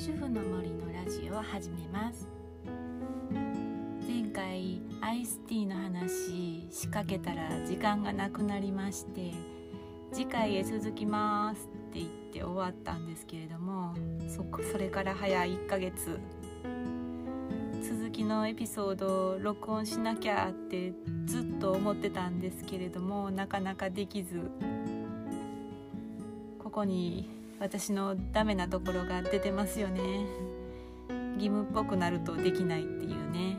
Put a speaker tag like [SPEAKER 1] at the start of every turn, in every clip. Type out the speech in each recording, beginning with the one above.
[SPEAKER 1] 主婦の森のラジオを始めます。前回アイスティーの話仕掛けたら時間がなくなりまして次回へ続きますって言って終わったんですけれどもそそれから早1ヶ月。続きのエピソードを録音しなきゃってずっと思ってたんですけれどもなかなかできず。ここに私のダメなところが出てますよね。義務っぽくなるとできないっていうね。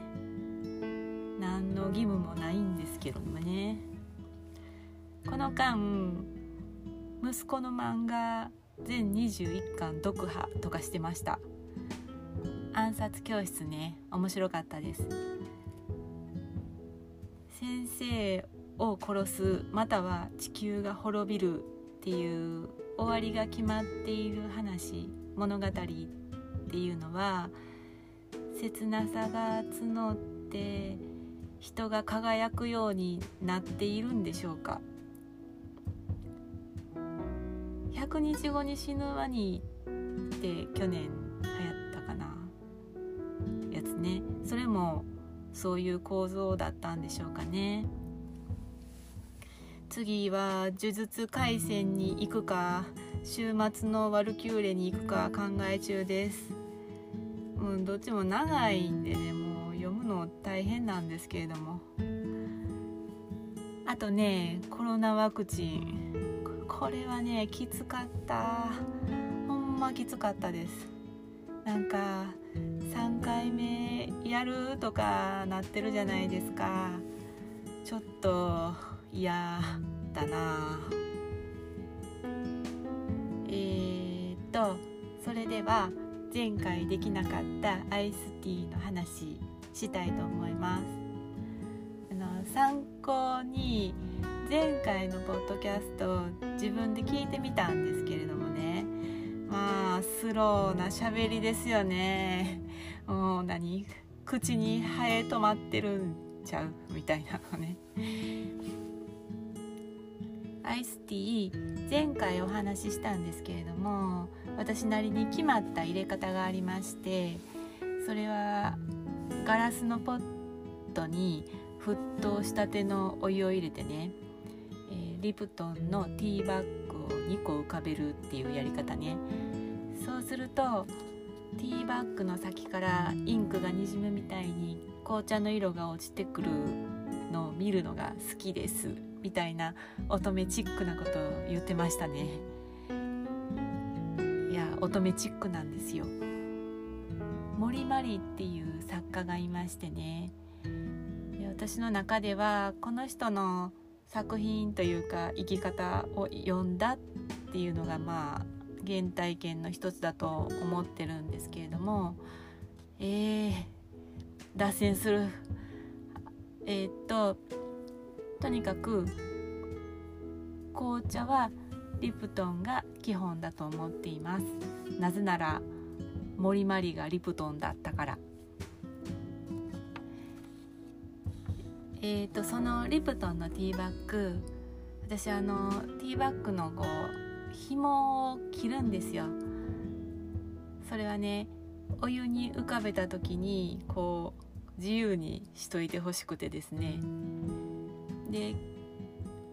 [SPEAKER 1] 何の義務もないんですけどもね。この間息子の漫画全21巻読破とかしてました。暗殺教室ね。面白かったです。先生を殺すまたは地球が滅びるっていう終わりが決まっている話物語っていうのは切なさが募って人が輝くようになっているんでしょうか。100日後に死ぬワニって去年流行ったかな。やつね。それもそういう構造だったんでしょうかね。次は呪術廻戦に行くか週末のワルキューレに行くか考え中です。うんどっちも長いんでねもう読むの大変なんですけれども。あとねコロナワクチン。これはねきつかった。ほんまきつかったです。なんか3回目やるとかなってるじゃないですか。ちょっと嫌だな。えー、っとそれでは前回できなかったアイスティーの話したいと思います。あの参考に前回のポッドキャスト自分で聞いてみたんですけれどもね。まあスローな喋りですよね。もう何？口にハエ止まってるんちゃう？みたいなのね。アイスティー前回お話ししたんですけれども私なりに決まった入れ方がありましてそれはガラスのポットに沸騰したてのお湯を入れてね、えー、リプトンのティーバッグを2個浮かべるっていうやり方ね。そうするとティーバッグの先からインクがにじむみたいに紅茶の色が落ちてくるのを見るのが好きです。みたいな乙女チックなことを言ってましたね。いや乙女チックなんですよ。森マリっていう作家がいましてね。私の中ではこの人の作品というか生き方を読んだっていうのがまあ原体験の一つだと思ってるんですけれども。えー、脱線する。えー、っととにかく紅茶はリプトンが基本だと思っています。なぜなら森マリがリプトンだったから。えーと、とそのリプトンのティーバッグ私あのティーバッグのこう紐を切るんですよ。それはねお湯に浮かべた時にこう自由にしといてほしくてですね。で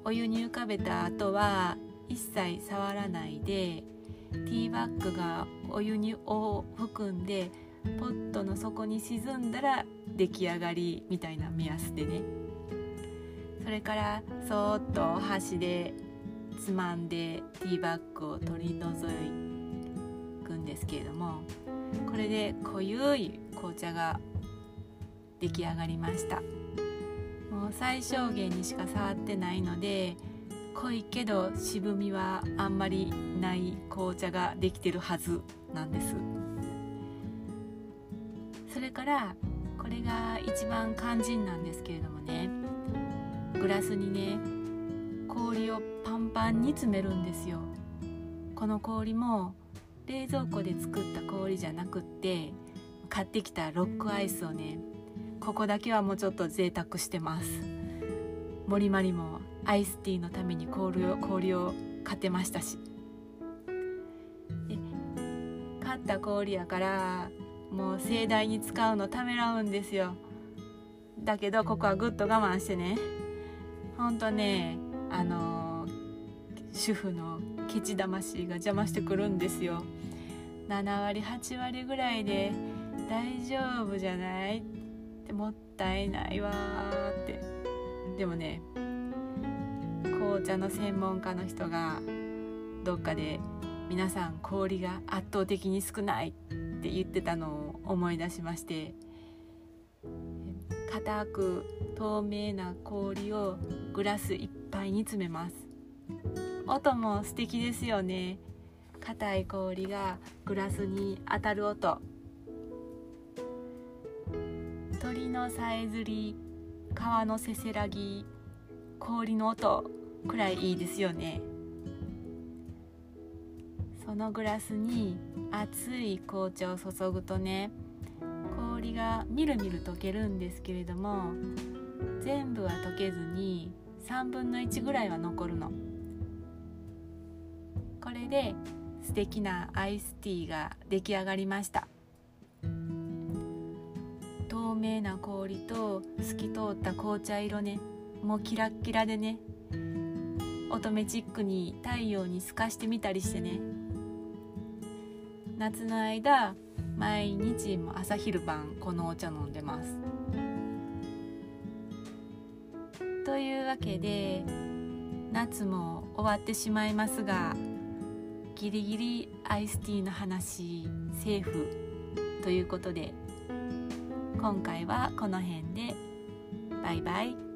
[SPEAKER 1] お湯に浮かべた後は一切触らないでティーバッグがお湯にを含んでポットの底に沈んだら出来上がりみたいな目安でね。それからそーっと箸でつまんでティーバッグを取り除くんですけれどもこれで濃ゆい紅茶が出来上がりました。最小限にしか触ってないので濃いけど渋みはあんまりない紅茶ができてるはずなんです。それからこれが一番肝心なんですけれどもねグラスにね氷をパンパンに詰めるんですよ。この氷も冷蔵庫で作った氷じゃなくって買ってきたロックアイスをねここだけはもうちょっと贅沢してます。森まりもアイスティーのために氷を氷を買ってましたし。買った氷やからもう盛大に使うのためらうんですよ。だけどここはぐっと我慢してね。ほんとねあの主婦のケチ魂が邪魔してくるんですよ。7割8割ぐらいで大丈夫じゃない？ってもったいないわって。でもね紅茶の専門家の人がどっかで皆さん氷が圧倒的に少ないって言ってたのを思い出しまして固く透明な氷をグラスいっぱいに詰めます。音も素敵ですよね。硬い氷がグラスに当たる音。鳥のさえずり川のせせらぎ氷の音くらいいいですよね。そのグラスに熱い紅茶を注ぐとね氷がみるみる溶けるんですけれども全部は溶けずに3分の1ぐらいは残るの。これで素敵なアイスティーが出来上がりました。透明な氷と透き通った紅茶色ね。もうキラッキラでね。乙女チックに太陽に透かしてみたりしてね。夏の間毎日朝昼晩このお茶飲んでます。というわけで夏も終わってしまいますがギリギリアイスティーの話セーフということで今回はこの辺でバイバイ。